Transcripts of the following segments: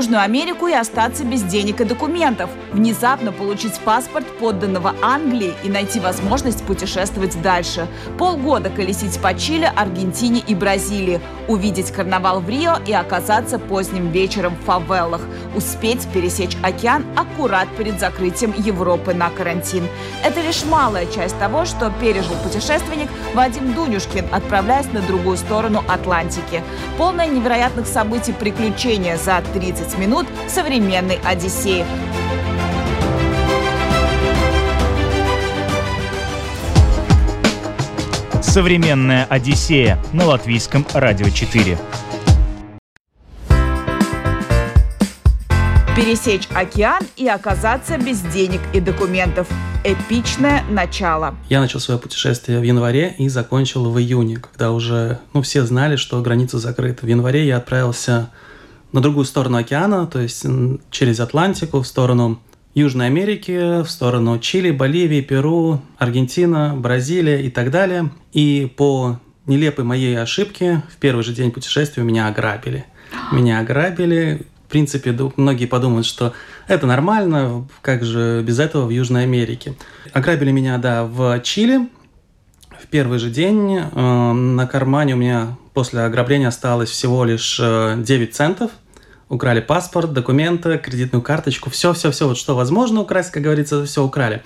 Южную Америку и остаться без денег и документов. Внезапно получить паспорт подданного Англии и найти возможность путешествовать дальше. Полгода колесить по Чили, Аргентине и Бразилии. Увидеть карнавал в Рио и оказаться поздним вечером в фавелах. Успеть пересечь океан аккурат перед закрытием Европы на карантин. Это лишь малая часть того, что пережил путешественник Вадим Дунюшкин, отправляясь на другую сторону Атлантики. Полное невероятных событий приключения за 30 минут современной Одиссеи. Современная Одиссея на латвийском радио 4. Пересечь океан и оказаться без денег и документов. Эпичное начало. Я начал свое путешествие в январе и закончил в июне, когда уже ну, все знали, что граница закрыта. В январе я отправился на другую сторону океана, то есть через Атлантику, в сторону Южной Америки, в сторону Чили, Боливии, Перу, Аргентина, Бразилия и так далее. И по нелепой моей ошибке в первый же день путешествия меня ограбили. Меня ограбили. В принципе, многие подумают, что это нормально, как же без этого в Южной Америке. Ограбили меня, да, в Чили. В первый же день э, на кармане у меня после ограбления осталось всего лишь 9 э, центов украли паспорт, документы, кредитную карточку, все-все-все, вот что возможно украсть, как говорится, все украли.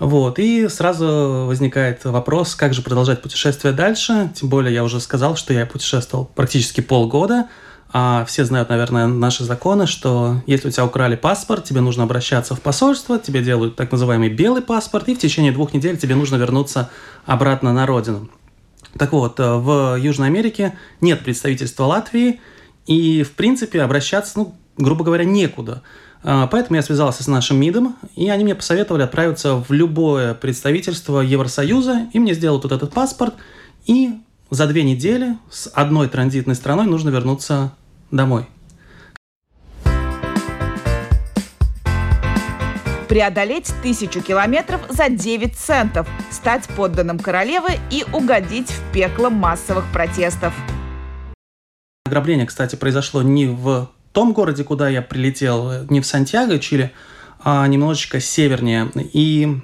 Вот, и сразу возникает вопрос, как же продолжать путешествие дальше, тем более я уже сказал, что я путешествовал практически полгода, а все знают, наверное, наши законы, что если у тебя украли паспорт, тебе нужно обращаться в посольство, тебе делают так называемый белый паспорт, и в течение двух недель тебе нужно вернуться обратно на родину. Так вот, в Южной Америке нет представительства Латвии – и, в принципе, обращаться, ну, грубо говоря, некуда. А, поэтому я связался с нашим МИДом, и они мне посоветовали отправиться в любое представительство Евросоюза, и мне сделают вот этот паспорт, и за две недели с одной транзитной страной нужно вернуться домой. Преодолеть тысячу километров за 9 центов, стать подданным королевы и угодить в пекло массовых протестов. Ограбление, кстати, произошло не в том городе, куда я прилетел, не в Сантьяго, Чили, а немножечко севернее. И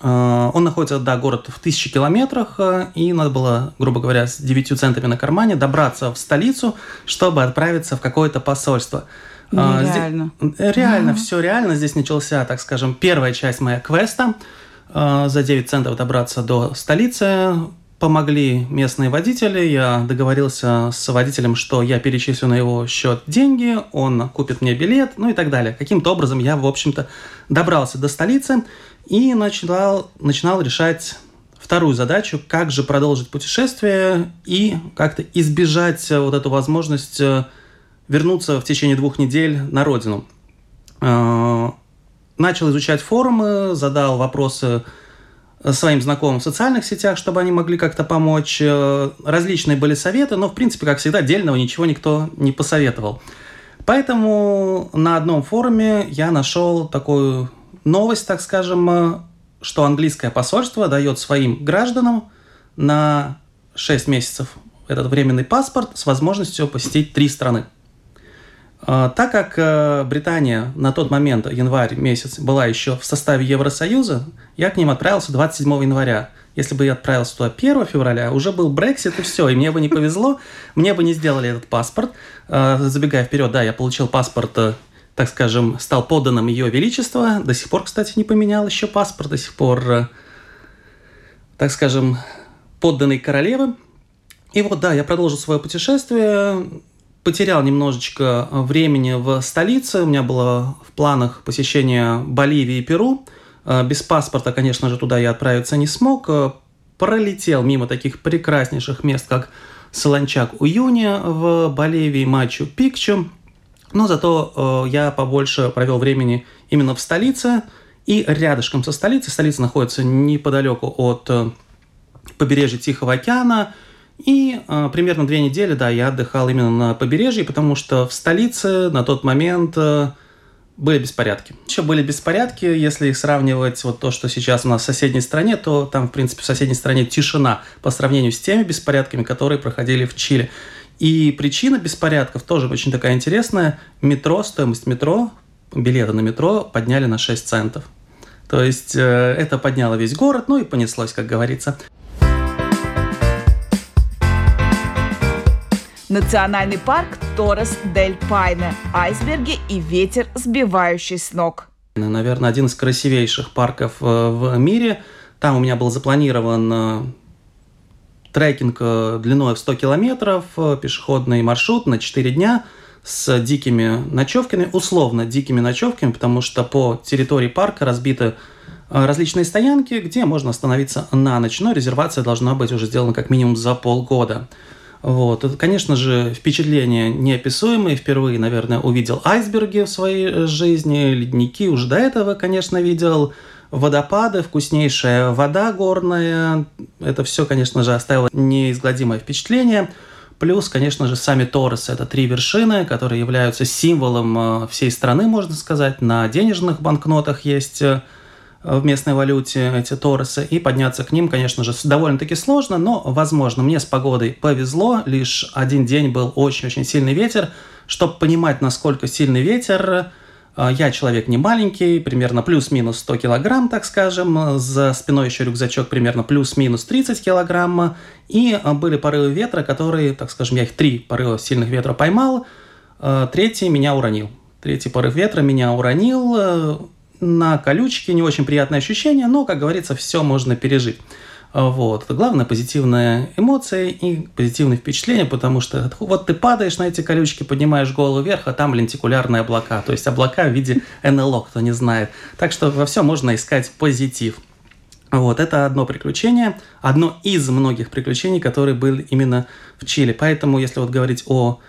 э, он находится, да, город в тысячи километрах, э, и надо было, грубо говоря, с 9 центами на кармане добраться в столицу, чтобы отправиться в какое-то посольство. Нереально. Ну, здесь, реально, все реально. Здесь начался, так скажем, первая часть моя квеста. За 9 центов добраться до столицы, помогли местные водители. Я договорился с водителем, что я перечислю на его счет деньги, он купит мне билет, ну и так далее. Каким-то образом я, в общем-то, добрался до столицы и начинал, начинал решать вторую задачу, как же продолжить путешествие и как-то избежать вот эту возможность э, вернуться в течение двух недель на родину. Э, начал изучать форумы, задал вопросы своим знакомым в социальных сетях, чтобы они могли как-то помочь. Э, различные были советы, но, в принципе, как всегда, отдельного ничего никто не посоветовал. Поэтому на одном форуме я нашел такую новость, так скажем, э, что английское посольство дает своим гражданам на 6 месяцев этот временный паспорт с возможностью посетить три страны. А, так как э, Британия на тот момент, январь месяц, была еще в составе Евросоюза, я к ним отправился 27 января. Если бы я отправился туда 1 февраля, уже был Брексит и все, и мне бы не повезло, мне бы не сделали этот паспорт. А, забегая вперед, да, я получил паспорт, э, так скажем, стал подданным Ее Величества. До сих пор, кстати, не поменял еще паспорт, до сих пор, э, так скажем, подданный королевы. И вот, да, я продолжил свое путешествие потерял немножечко времени в столице. У меня было в планах посещение Боливии и Перу. Э, без паспорта, конечно же, туда я отправиться не смог. Э, пролетел мимо таких прекраснейших мест, как Солончак Уюни в Боливии, Мачу-Пикчу. Но зато э, я побольше провел времени именно в столице и рядышком со столицей. Столица находится неподалеку от э, побережья Тихого океана. И э, примерно две недели, да, я отдыхал именно на побережье, потому что в столице на тот момент э, были беспорядки. Еще были беспорядки, если их сравнивать вот то, что сейчас у нас в соседней стране, то там, в принципе, в соседней стране тишина по сравнению с теми беспорядками, которые проходили в Чили. И причина беспорядков тоже очень такая интересная. Метро, стоимость метро, билеты на метро подняли на 6 центов. То есть э, это подняло весь город, ну и понеслось, как говорится. Национальный парк Торрес-дель-Пайне. Айсберги и ветер, сбивающий с ног. Наверное, один из красивейших парков э, в мире. Там у меня был запланирован э, трекинг э, длиной в 100 километров, пешеходный маршрут на 4 дня с дикими ночевками, условно дикими ночевками, потому что по территории парка разбиты различные стоянки, где можно остановиться на ночь, но резервация должна быть уже сделана как минимум за полгода. Вот. Конечно же, впечатление неописуемое. Впервые, наверное, увидел айсберги в своей жизни, ледники уже до этого, конечно, видел водопады, вкуснейшая вода горная. Это все, конечно же, оставило неизгладимое впечатление. Плюс, конечно же, сами Торресы – это три вершины, которые являются символом э, всей страны, можно сказать. На денежных банкнотах есть э, в местной валюте эти Торресы, и подняться к ним, конечно же, довольно-таки сложно, но возможно. Мне с погодой повезло, лишь один день был очень-очень сильный ветер. Чтобы понимать, насколько сильный ветер, э, я человек не маленький, примерно плюс-минус 100 килограмм, так скажем, за спиной еще рюкзачок примерно плюс-минус 30 килограмм, и э, были порывы ветра, которые, так скажем, я их три порыва сильных ветра поймал, э, третий меня уронил. Третий порыв ветра меня уронил, на колючке, не очень приятное ощущение, но, как говорится, все можно пережить. Вот. Главное позитивная эмоция и позитивное впечатление, потому что вот ты падаешь на эти колючки, поднимаешь голову вверх, а там лентикулярные облака, то есть облака в виде НЛО, кто не знает. Так что во всем можно искать позитив. Вот, это одно приключение, одно из многих приключений, которые были именно в Чили. Поэтому, если вот говорить о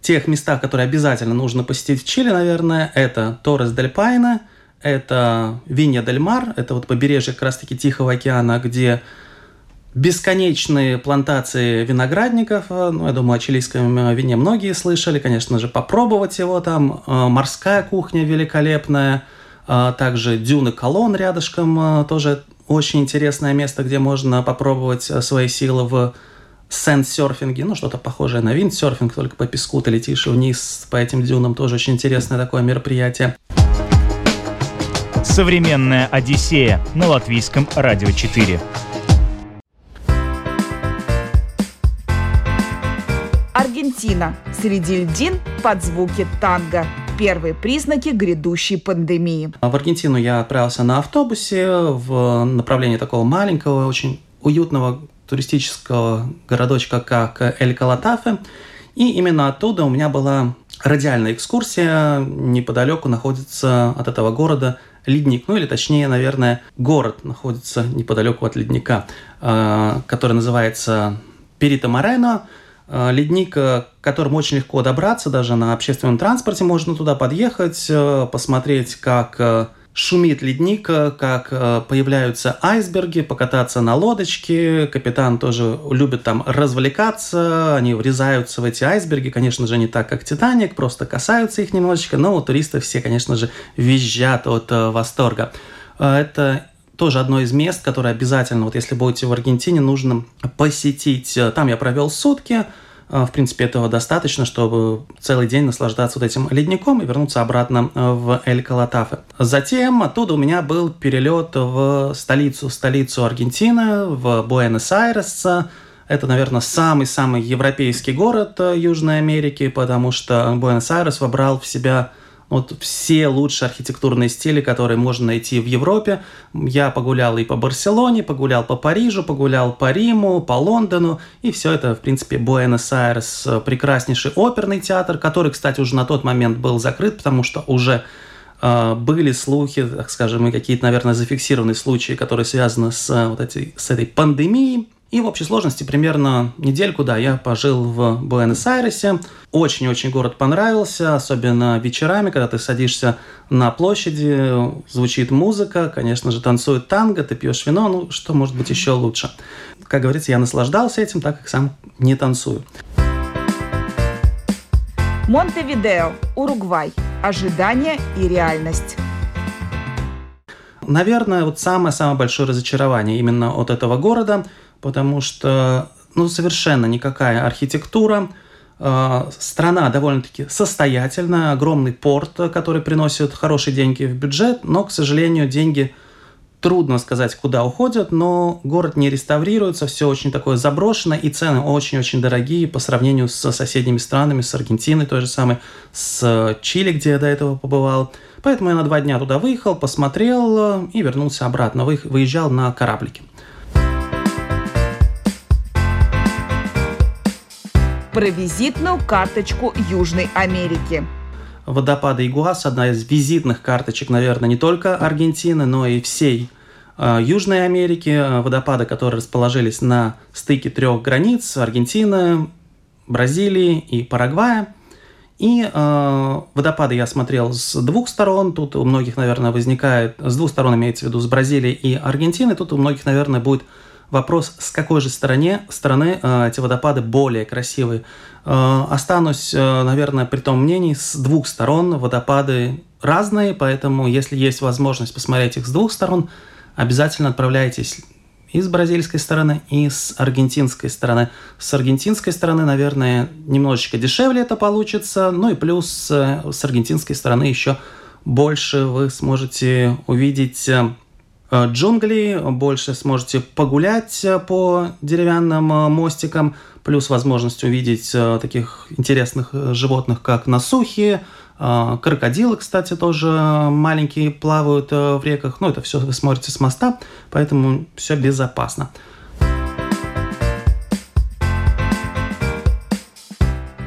тех местах, которые обязательно нужно посетить в Чили, наверное, это Торрес дель Пайна – это Винья дель Мар, это вот побережье как раз-таки Тихого океана, где бесконечные плантации виноградников. Ну, я думаю, о чилийском вине многие слышали. Конечно же, попробовать его там. Э, морская кухня великолепная. Э, также дюны Колон рядышком. Э, тоже очень интересное место, где можно попробовать свои силы в сэнд-серфинге. Ну, что-то похожее на виндсерфинг, только по песку ты летишь вниз по этим дюнам. Тоже очень интересное такое мероприятие. Современная Одиссея на латвийском радио 4. Аргентина. Среди льдин под звуки танго. Первые признаки грядущей пандемии. В Аргентину я отправился на автобусе в направлении такого маленького, очень уютного туристического городочка, как Эль-Калатафе. И именно оттуда у меня была радиальная экскурсия. Неподалеку находится от этого города ледник, ну или точнее, наверное, город находится неподалеку от ледника, а, который называется Перита Морено. А, ледник, к которому очень легко добраться, даже на общественном транспорте можно туда подъехать, э, посмотреть, как э, шумит ледник, как э, появляются айсберги, покататься на лодочке. Капитан тоже любит там развлекаться, они врезаются в эти айсберги, конечно же, не так, как Титаник, просто касаются их немножечко, но туристы все, конечно же, визжат от э, восторга. Э, это тоже одно из мест, которое обязательно, вот если будете в Аргентине, нужно посетить. Там я провел сутки, в принципе, этого достаточно, чтобы целый день наслаждаться вот этим ледником и вернуться обратно э, в Эль-Калатафе. Затем оттуда у меня был перелет в столицу, столицу Аргентины, в Буэнос-Айрес. Это, наверное, самый-самый европейский город э, Южной Америки, потому что Буэнос-Айрес вобрал в себя вот все лучшие архитектурные стили, которые можно найти в Европе. Я погулял и по Барселоне, погулял по Парижу, погулял по Риму, по Лондону. И все это, в принципе, Буэнос-Айрес, э, прекраснейший оперный театр, который, кстати, уже на тот момент был закрыт, потому что уже э, были слухи, так скажем, и какие-то, наверное, зафиксированные случаи, которые связаны с, э, вот этой, с этой пандемией. И в общей сложности примерно недельку, да, я пожил в Буэнос-Айресе. Очень-очень город понравился, особенно вечерами, когда ты садишься на площади, звучит музыка, конечно же, танцует танго, ты пьешь вино, ну, что может быть еще лучше. Как говорится, я наслаждался этим, так как сам не танцую. Монтевидео, Уругвай. Ожидание и реальность. Наверное, вот самое-самое большое разочарование именно от этого города, потому что ну, совершенно никакая архитектура, э, страна довольно-таки состоятельная, огромный порт, который приносит хорошие деньги в бюджет, но, к сожалению, деньги трудно сказать, куда уходят, но город не реставрируется, все очень такое заброшено, и цены очень-очень дорогие по сравнению с соседними странами, с Аргентиной той же самой, с Чили, где я до этого побывал. Поэтому я на два дня туда выехал, посмотрел и вернулся обратно, выезжал на кораблике. Про визитную карточку Южной Америки водопады Игуас одна из визитных карточек, наверное, не только Аргентины, но и всей э, Южной Америки. Э, водопады, которые расположились на стыке трех границ Аргентины, Бразилии и Парагвая. И э, водопады я смотрел с двух сторон. Тут у многих, наверное, возникает... С двух сторон имеется в виду с Бразилии и Аргентины. Тут у многих, наверное, будет вопрос, с какой же стороне, стороны э, эти водопады более красивые. Э, останусь, э, наверное, при том мнении, с двух сторон водопады разные, поэтому если есть возможность посмотреть их с двух сторон, обязательно отправляйтесь и с бразильской стороны, и с аргентинской стороны. С аргентинской стороны, наверное, немножечко дешевле это получится, ну и плюс э, с аргентинской стороны еще больше вы сможете увидеть Э, джунглей, больше сможете погулять э, по деревянным э, мостикам, плюс возможность увидеть таких интересных животных, как насухи, крокодилы, кстати, тоже маленькие плавают в реках. Ну, это все вы смотрите с моста, поэтому все безопасно.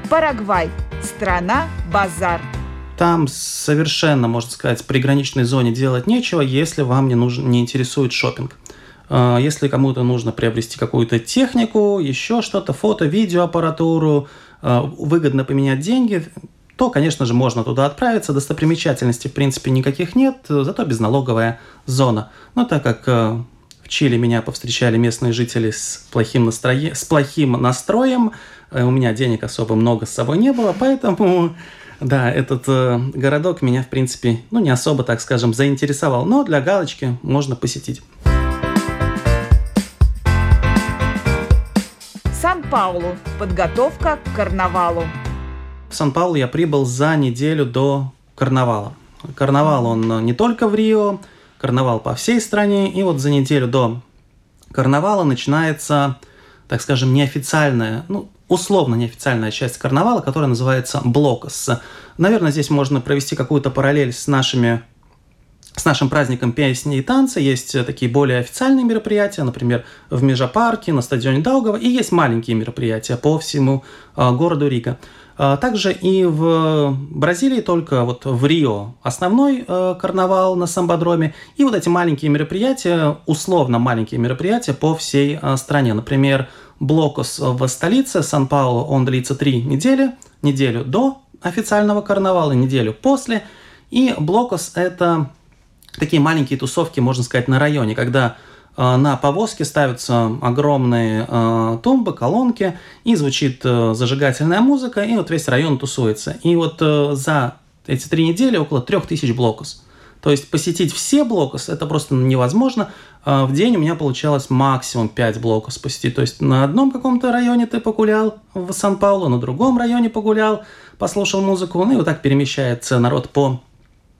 Парагвай. Страна базар. Там совершенно, можно сказать, в приграничной зоне делать нечего, если вам не, нужен, не интересует шопинг. А, если кому-то нужно приобрести какую-то технику, еще что-то, фото, видеоаппаратуру, а, выгодно поменять деньги, то, конечно же, можно туда отправиться. Достопримечательностей, в принципе, никаких нет, зато безналоговая зона. Но так как а, в Чили меня повстречали местные жители с плохим, настроем, с плохим настроем, у меня денег особо много с собой не было, поэтому да, этот э, городок меня, в принципе, ну, не особо, так скажем, заинтересовал, но для галочки можно посетить. Сан-Паулу. Подготовка к карнавалу. В Сан-Паулу я прибыл за неделю до карнавала. Карнавал, он не только в Рио, карнавал по всей стране, и вот за неделю до карнавала начинается, так скажем, неофициальная, ну, условно неофициальная часть карнавала, которая называется Блокос. Наверное, здесь можно провести какую-то параллель с нашими с нашим праздником песни и танцы есть такие более официальные мероприятия, например, в Межапарке, на стадионе Даугава, и есть маленькие мероприятия по всему э, городу Рига. Э, также и в Бразилии, только вот в Рио основной э, карнавал на самбодроме, и вот эти маленькие мероприятия, условно маленькие мероприятия по всей э, стране. Например, Блокос в столице Сан-Паулу, он длится три недели, неделю до официального карнавала, неделю после. И Блокос – это такие маленькие тусовки, можно сказать, на районе, когда э, на повозке ставятся огромные э, тумбы, колонки, и звучит э, зажигательная музыка, и вот весь район тусуется. И вот э, за эти три недели около трех тысяч блокос. То есть посетить все блокос это просто невозможно. А, в день у меня получалось максимум 5 блоков посетить. То есть на одном каком-то районе ты погулял в Сан-Паулу, на другом районе погулял, послушал музыку, ну и вот так перемещается народ по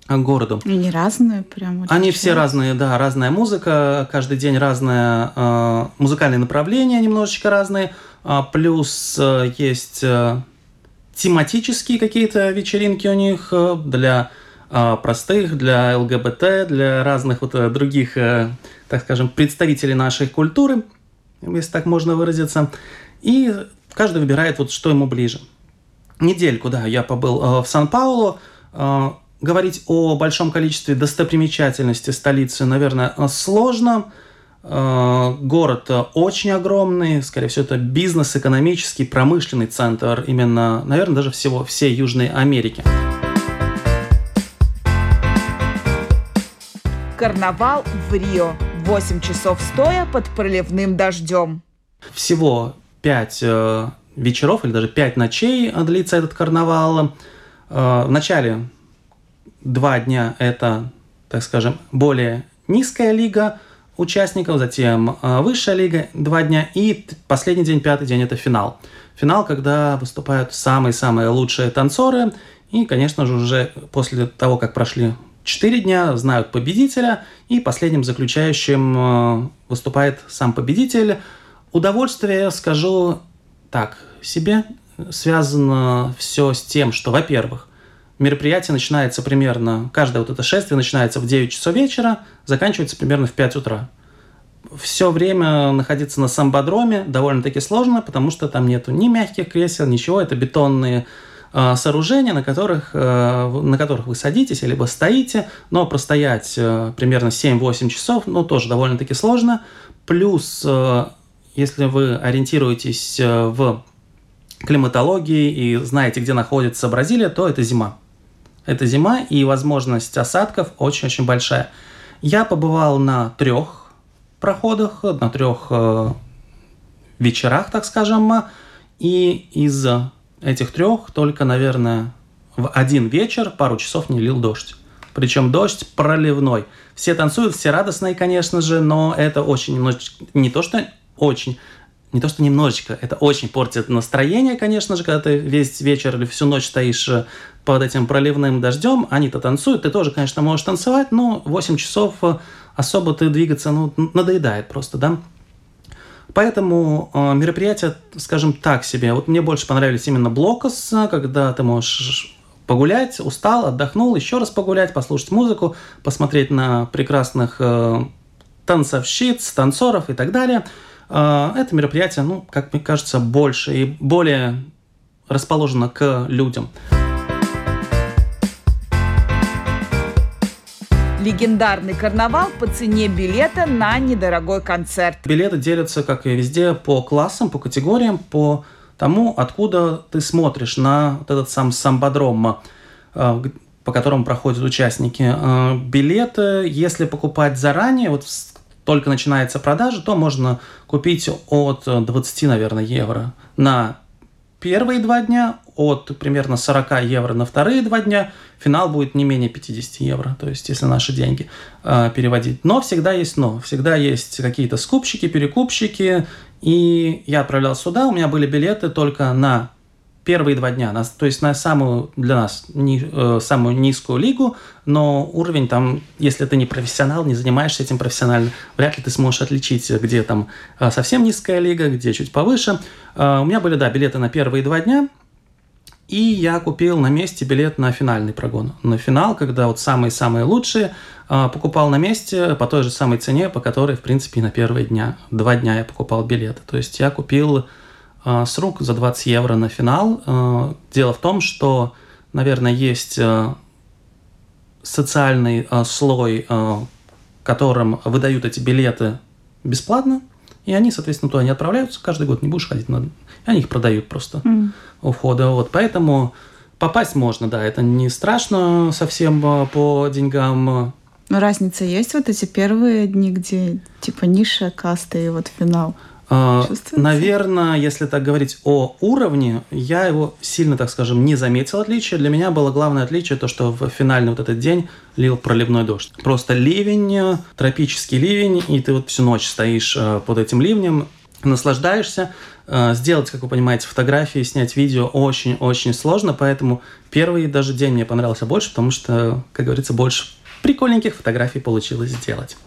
городу. Они разные прям? Они все разные, да, разная музыка, каждый день разное э, музыкальные направления немножечко разные, э, плюс э, есть э, тематические какие-то вечеринки у них для простых, для ЛГБТ, для разных вот э, других э, так скажем, представители нашей культуры, если так можно выразиться, и каждый выбирает вот что ему ближе. Недельку, да, я побыл э, в Сан-Паулу. Говорить о большом количестве достопримечательностей столицы, наверное, сложно. Город очень огромный, скорее всего, это бизнес, экономический, промышленный центр именно, наверное, даже всего всей Южной Америки. Карнавал в Рио. 8 часов стоя под проливным дождем. Всего 5 э, вечеров или даже 5 ночей длится этот карнавал. Э, в начале два дня это, так скажем, более низкая лига участников, затем э, высшая лига два дня, и последний день, пятый день, это финал. Финал, когда выступают самые-самые лучшие танцоры, и, конечно же, уже после того, как прошли 4 дня, знают победителя, и последним заключающим э, выступает сам победитель. Удовольствие, скажу так, себе связано все с тем, что, во-первых, мероприятие начинается примерно, каждое вот это шествие начинается в 9 часов вечера, заканчивается примерно в 5 утра. Все время находиться на самбодроме довольно-таки сложно, потому что там нету ни мягких кресел, ничего, это бетонные сооружения, на которых, э, на которых вы садитесь, либо стоите, но простоять э, примерно 7-8 часов, ну, тоже довольно-таки сложно. Плюс, э, если вы ориентируетесь э, в климатологии и знаете, где находится Бразилия, то это зима. Это зима, и возможность осадков очень-очень большая. Я побывал на трех проходах, на трех э, вечерах, так скажем, и из этих трех только, наверное, в один вечер пару часов не лил дождь. Причем дождь проливной. Все танцуют, все радостные, конечно же, но это очень немножечко, не то что очень, не то что немножечко, это очень портит настроение, конечно же, когда ты весь вечер или всю ночь стоишь э, под этим проливным дождем, они-то танцуют, ты тоже, конечно, можешь танцевать, но 8 часов э, особо ты двигаться, ну, надоедает просто, да. Поэтому э, мероприятие, скажем так себе, вот мне больше понравились именно блокос, когда ты можешь погулять, устал, отдохнул, еще раз погулять, послушать музыку, посмотреть на прекрасных э, танцовщиц, танцоров и так далее – а, это мероприятие, ну, как мне кажется, больше и более расположено к людям. Легендарный карнавал по цене билета на недорогой концерт. Билеты делятся, как и везде, по классам, по категориям, по тому, откуда ты смотришь на вот этот сам самбодром, а, по которому проходят участники. А, билеты, если покупать заранее, вот только начинается продажа, то можно купить от 20, наверное, евро на первые два дня, от примерно 40 евро на вторые два дня. Финал будет не менее 50 евро, то есть если наши деньги э, переводить. Но всегда есть но. Всегда есть какие-то скупщики, перекупщики. И я отправлял сюда, у меня были билеты только на первые два дня, то есть на самую для нас ни, э, самую низкую лигу, но уровень там, если ты не профессионал, не занимаешься этим профессионально, вряд ли ты сможешь отличить, где там э, совсем низкая лига, где чуть повыше. Э, у меня были, да, билеты на первые два дня, и я купил на месте билет на финальный прогон. На финал, когда вот самые-самые лучшие, э, покупал на месте по той же самой цене, по которой, в принципе, и на первые дня. Два дня я покупал билеты. То есть я купил с рук за 20 евро на финал. А, дело в том, что, наверное, есть а, социальный слой, которым выдают эти билеты бесплатно, и они, соответственно, туда не отправляются каждый год, не будешь ходить, на... они их продают просто mm. у входа. Вот, поэтому попасть можно, да, это не страшно совсем по деньгам. Но разница есть вот эти первые дни, где типа ниша, каста и вот финал? А, наверное, если так говорить о уровне, я его сильно, так скажем, не заметил отличия. Для меня было главное отличие то, что в финальный вот этот день лил проливной дождь. Просто ливень, тропический ливень, и ты вот всю ночь стоишь э, под этим ливнем, наслаждаешься. Э, сделать, как вы понимаете, фотографии, снять видео очень-очень сложно, поэтому первый даже день мне понравился больше, потому что, как говорится, больше прикольненьких фотографий получилось сделать.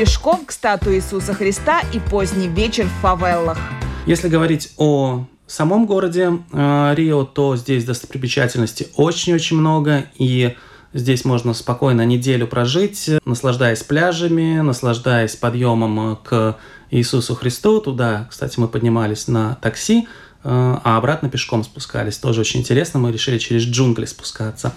Пешком к статуе Иисуса Христа и поздний вечер в фавеллах. Если говорить о самом городе э, Рио, то здесь достопримечательностей очень-очень много, и здесь можно спокойно неделю прожить, наслаждаясь пляжами, наслаждаясь подъемом к Иисусу Христу. Туда, кстати, мы поднимались на такси, э, а обратно пешком спускались. Тоже очень интересно, мы решили через джунгли спускаться.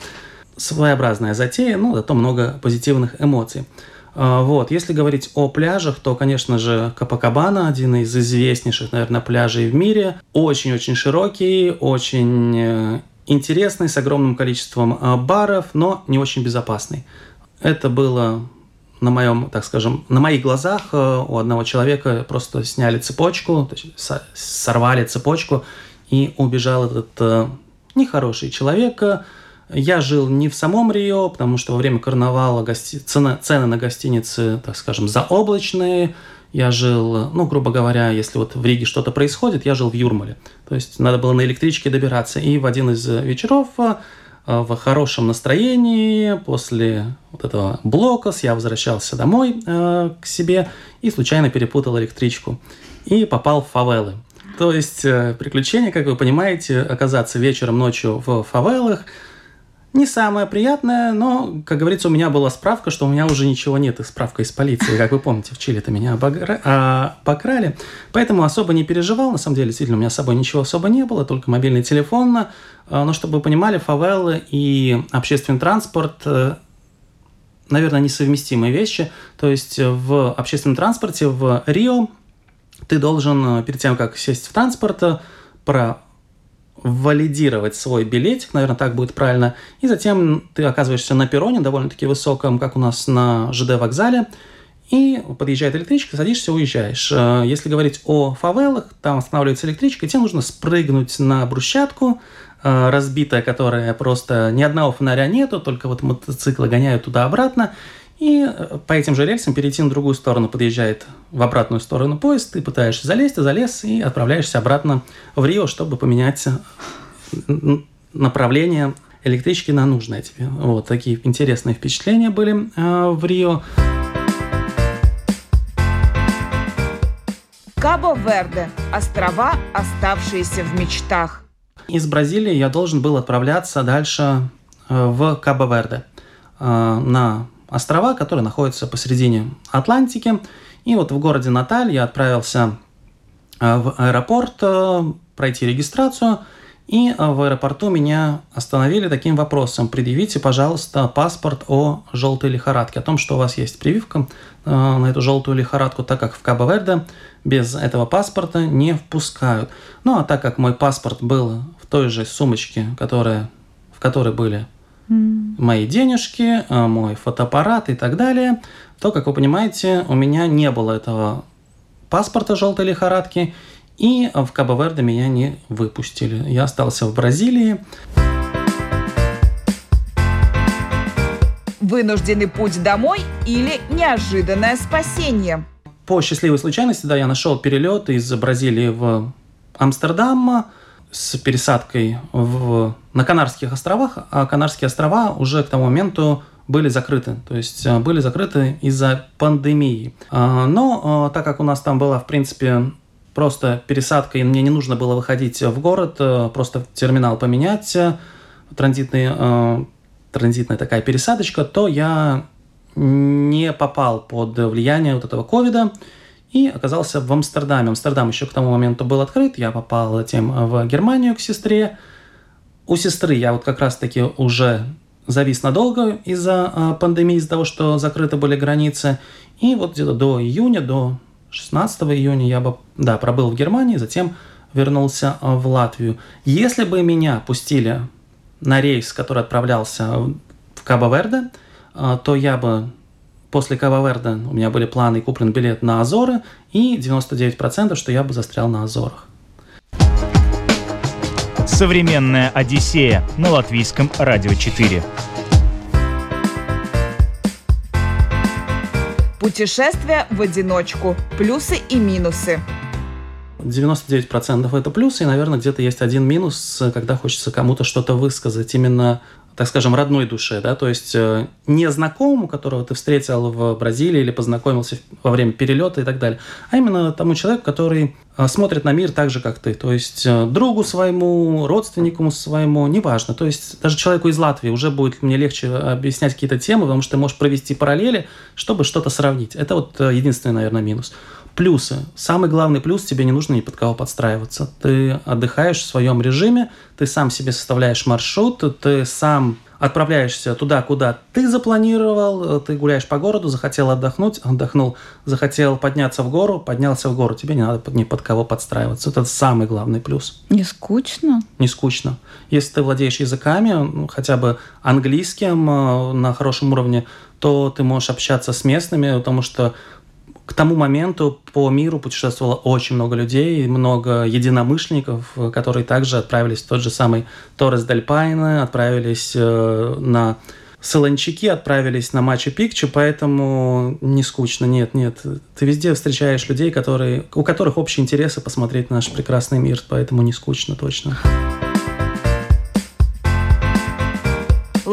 своеобразная затея, ну, зато много позитивных эмоций. А, вот. Если говорить о пляжах, то, конечно же, Капакабана, один из известнейших, наверное, пляжей в мире. Очень-очень широкий, очень э, интересный, с огромным количеством а, баров, но не очень безопасный. Это было на моем, так скажем, на моих глазах э, у одного человека просто сняли цепочку, сорвали цепочку, и убежал этот э, нехороший человек, я жил не в самом Рио, потому что во время карнавала гости... цены, цены на гостиницы, так скажем, заоблачные. Я жил, ну, грубо говоря, если вот в Риге что-то происходит, я жил в Юрмале. То есть надо было на электричке добираться. И в один из вечеров э, в хорошем настроении после вот этого блока я возвращался домой э, к себе и случайно перепутал электричку и попал в фавелы. То есть э, приключение, как вы понимаете, оказаться вечером, ночью в фавелах – не самое приятное, но, как говорится, у меня была справка, что у меня уже ничего нет, и справка из полиции. Как вы помните, в Чили-то меня обогра... а, покрали. Поэтому особо не переживал. На самом деле, действительно, у меня с собой ничего особо не было, только мобильный телефон. А, но чтобы вы понимали, фавелы и общественный транспорт э, наверное, несовместимые вещи. То есть в общественном транспорте в Рио ты должен э, перед тем, как сесть в транспорт, э, про валидировать свой билетик, наверное, так будет правильно, и затем ты оказываешься на перроне, довольно-таки высоком, как у нас на ЖД вокзале, и подъезжает электричка, садишься, уезжаешь. Э, если говорить о фавелах, там останавливается электричка, и тебе нужно спрыгнуть на брусчатку, э, разбитая, которая просто ни одного фонаря нету, только вот мотоциклы гоняют туда-обратно, и э, по этим же рельсам перейти на другую сторону подъезжает в обратную сторону поезд, ты пытаешься залезть, ты залез и отправляешься обратно в Рио, чтобы поменять э, направление электрички на нужное тебе. Вот такие интересные впечатления были э, в Рио. Кабо-Верде – острова, оставшиеся в мечтах. Из Бразилии я должен был отправляться дальше э, в Кабо-Верде на острова, которые находятся посередине Атлантики. И вот в городе Наталь я отправился э, в аэропорт э, пройти регистрацию, и э, в аэропорту меня остановили таким вопросом. Предъявите, пожалуйста, паспорт о желтой лихорадке, о том, что у вас есть прививка на эту желтую лихорадку, так как в Кабо-Верде без этого паспорта не впускают. Ну а так как мой паспорт был в той же сумочке, которая, в которой были мои денежки, э, мой фотоаппарат и так далее, то, как вы понимаете, у меня не было этого паспорта желтой лихорадки, и в Кабо-Верде меня не выпустили. Я остался в Бразилии. Вынужденный путь домой или неожиданное спасение? По счастливой случайности, да, я нашел перелет из Бразилии в Амстердам, с пересадкой в, на Канарских островах, а Канарские острова уже к тому моменту были закрыты, то есть э, были закрыты из-за пандемии. А, но э, так как у нас там была, в принципе, просто пересадка, и мне не нужно было выходить в город, э, просто терминал поменять, транзитный, транзитная такая пересадочка, то я не попал под влияние вот этого ковида, и оказался в Амстердаме. Амстердам еще к тому моменту был открыт, я попал затем в Германию к сестре. У сестры я вот как раз-таки уже завис надолго из-за а, пандемии, из-за того, что закрыты были границы. И вот где-то до июня, до 16 июня я бы, да, пробыл в Германии, затем вернулся а, в Латвию. Если бы меня пустили на рейс, который отправлялся в Кабо-Верде, а, то я бы после Кававерда у меня были планы и куплен билет на Азоры, и 99%, что я бы застрял на Азорах. Современная Одиссея на латвийском радио 4. Путешествие в одиночку. Плюсы и минусы. 99% это плюсы, и, наверное, где-то есть один минус, когда хочется кому-то что-то высказать именно так скажем, родной душе, да, то есть э, не знакомому, которого ты встретил в Бразилии или познакомился во время перелета и так далее, а именно тому человеку, который э, смотрит на мир так же, как ты, то есть э, другу своему, родственнику своему, неважно, то есть даже человеку из Латвии уже будет мне легче объяснять какие-то темы, потому что ты можешь провести параллели, чтобы что-то сравнить. Это вот единственный, наверное, минус. Плюсы. Самый главный плюс, тебе не нужно ни под кого подстраиваться. Ты отдыхаешь в своем режиме, ты сам себе составляешь маршрут, ты сам отправляешься туда, куда ты запланировал, ты гуляешь по городу, захотел отдохнуть, отдохнул, захотел подняться в гору, поднялся в гору, тебе не надо ни под кого подстраиваться. Это самый главный плюс. Не скучно? Не скучно. Если ты владеешь языками, ну, хотя бы английским э, на хорошем уровне, то ты можешь общаться с местными, потому что к тому моменту по миру путешествовало очень много людей, много единомышленников, которые также отправились в тот же самый Торрес Дель Пайне, отправились э, на Солончаки, отправились на Мачу Пикчу, поэтому не скучно, нет, нет. Ты везде встречаешь людей, которые, у которых общие интересы посмотреть наш прекрасный мир, поэтому не скучно точно.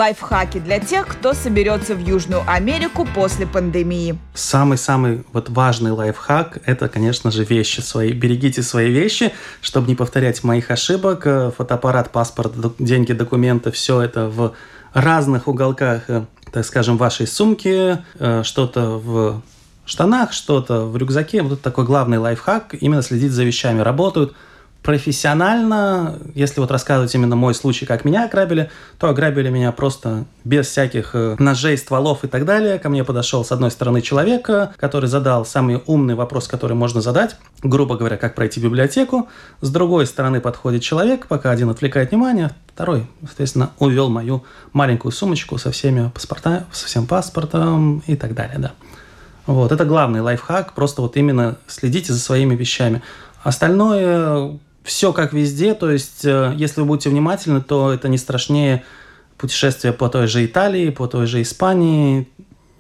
Лайфхаки для тех, кто соберется в Южную Америку после пандемии. Самый-самый вот важный лайфхак – это, конечно же, вещи свои. Берегите свои вещи, чтобы не повторять моих ошибок. Фотоаппарат, паспорт, деньги, документы – все это в разных уголках, э, так скажем, вашей сумки, э, что-то в штанах, что-то в рюкзаке. Вот такой главный лайфхак – именно следить за вещами. Работают – профессионально, если вот рассказывать именно мой случай, как меня ограбили, то ограбили меня просто без всяких э, ножей, стволов и так далее. Ко мне подошел с одной стороны человек, который задал самый умный вопрос, который можно задать, грубо говоря, как пройти библиотеку. С другой стороны подходит человек, пока один отвлекает внимание, второй, соответственно, увел мою маленькую сумочку со всеми паспортами, со всем паспортом и так далее, да. Вот, это главный лайфхак, просто вот именно следите за своими вещами. Остальное все как везде, то есть э, если вы будете внимательны, то это не страшнее путешествия по той же Италии, по той же Испании.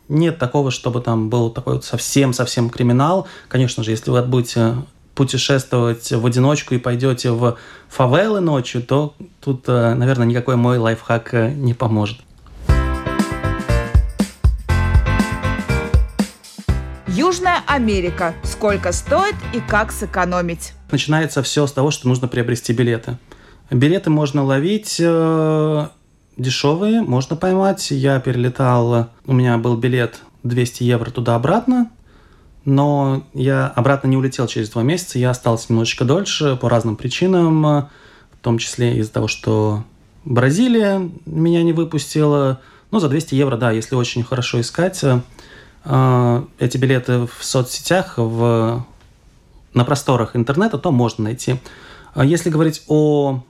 Нет такого, чтобы там был такой вот совсем-совсем криминал. Конечно же, если вы будете путешествовать в одиночку и пойдете в фавелы ночью, то тут, э, наверное, никакой мой лайфхак э, не поможет. Южная Америка. Сколько стоит и как сэкономить? Начинается все с того, что нужно приобрести билеты. Билеты можно ловить э, дешевые, можно поймать. Я перелетал, у меня был билет 200 евро туда-обратно, но я обратно не улетел через два месяца, я остался немножечко дольше по разным причинам, в том числе из-за того, что Бразилия меня не выпустила. Ну, за 200 евро, да, если очень хорошо искать, э, эти билеты в соцсетях, в, на просторах интернета, то можно найти. А если говорить о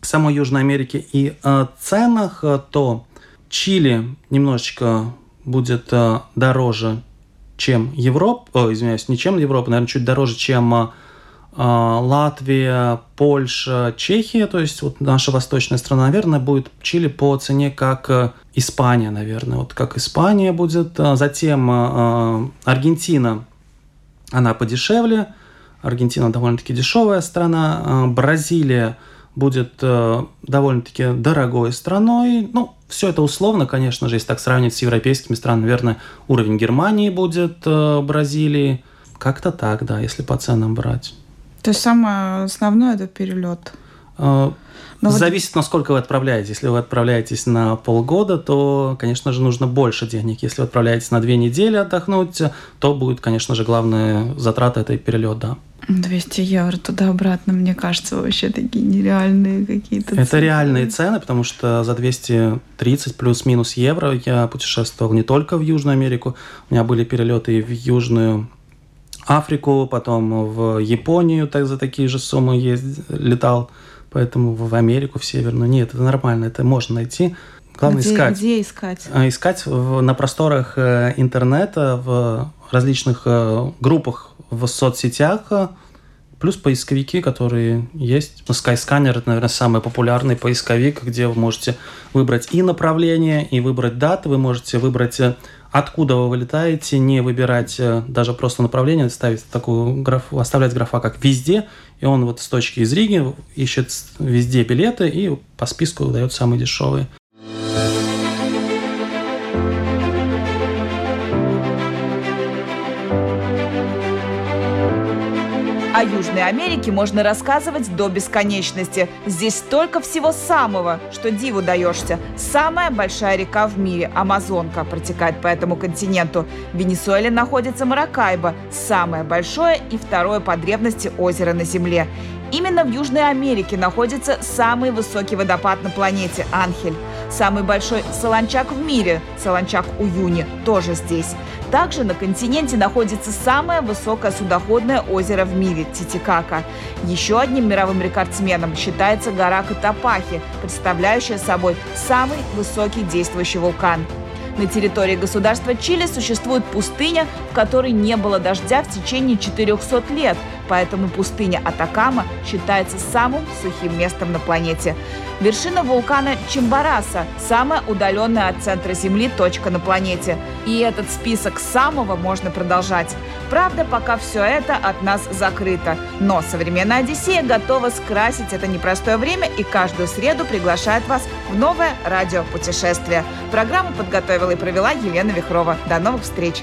самой Южной Америке и ценах, то Чили немножечко будет э, дороже, чем Европа, о, извиняюсь, не чем Европа, наверное, чуть дороже, чем э, Латвия, Польша, Чехия, то есть вот наша восточная страна, наверное, будет Чили по цене как э, Испания, наверное, вот как Испания будет. Затем Аргентина, она подешевле, Аргентина довольно-таки дешевая страна, Бразилия – будет э, довольно-таки дорогой страной. Ну, все это условно, конечно же, если так сравнить с европейскими странами, наверное, уровень Германии будет, э, Бразилии. Как-то так, да, если по ценам брать. То есть самое основное это перелет. Э, но Зависит, вот... насколько вы отправляетесь. Если вы отправляетесь на полгода, то, конечно же, нужно больше денег. Если вы отправляетесь на две недели отдохнуть, то будет, конечно же, главная затрата – это перелет, да. 200 евро туда-обратно, мне кажется, вообще такие нереальные какие-то цены. Это реальные цены, потому что за 230 плюс-минус евро я путешествовал не только в Южную Америку, у меня были перелеты и в Южную Африку, потом в Японию так, за такие же суммы ездил, летал, поэтому в Америку, в Северную. Нет, это нормально, это можно найти. Главное где, искать. Где искать? А, искать в, на просторах э, интернета, в различных э, группах в соцсетях, плюс поисковики, которые есть. Skyscanner – это, наверное, самый популярный поисковик, где вы можете выбрать и направление, и выбрать даты. Вы можете выбрать, э, откуда вы вылетаете, не выбирать даже просто направление, ставить такую графу, оставлять графа как «везде», и он вот с точки из Риги ищет везде билеты и по списку выдает самые дешевые. О Южной Америке можно рассказывать до бесконечности. Здесь столько всего самого, что диву даешься. Самая большая река в мире, Амазонка, протекает по этому континенту. В Венесуэле находится Маракайбо, самое большое и второе по древности озеро на Земле. Именно в Южной Америке находится самый высокий водопад на планете – Анхель. Самый большой солончак в мире, солончак Уюни, тоже здесь. Также на континенте находится самое высокое судоходное озеро в мире – Титикака. Еще одним мировым рекордсменом считается гора Катапахи, представляющая собой самый высокий действующий вулкан. На территории государства Чили существует пустыня, в которой не было дождя в течение 400 лет, поэтому пустыня Атакама считается самым сухим местом на планете. Вершина вулкана Чимбараса – самая удаленная от центра Земли точка на планете. И этот список самого можно продолжать. Правда, пока все это от нас закрыто. Но современная Одиссея готова скрасить это непростое время и каждую среду приглашает вас в новое радиопутешествие. Программу подготовила и провела Елена Вихрова. До новых встреч!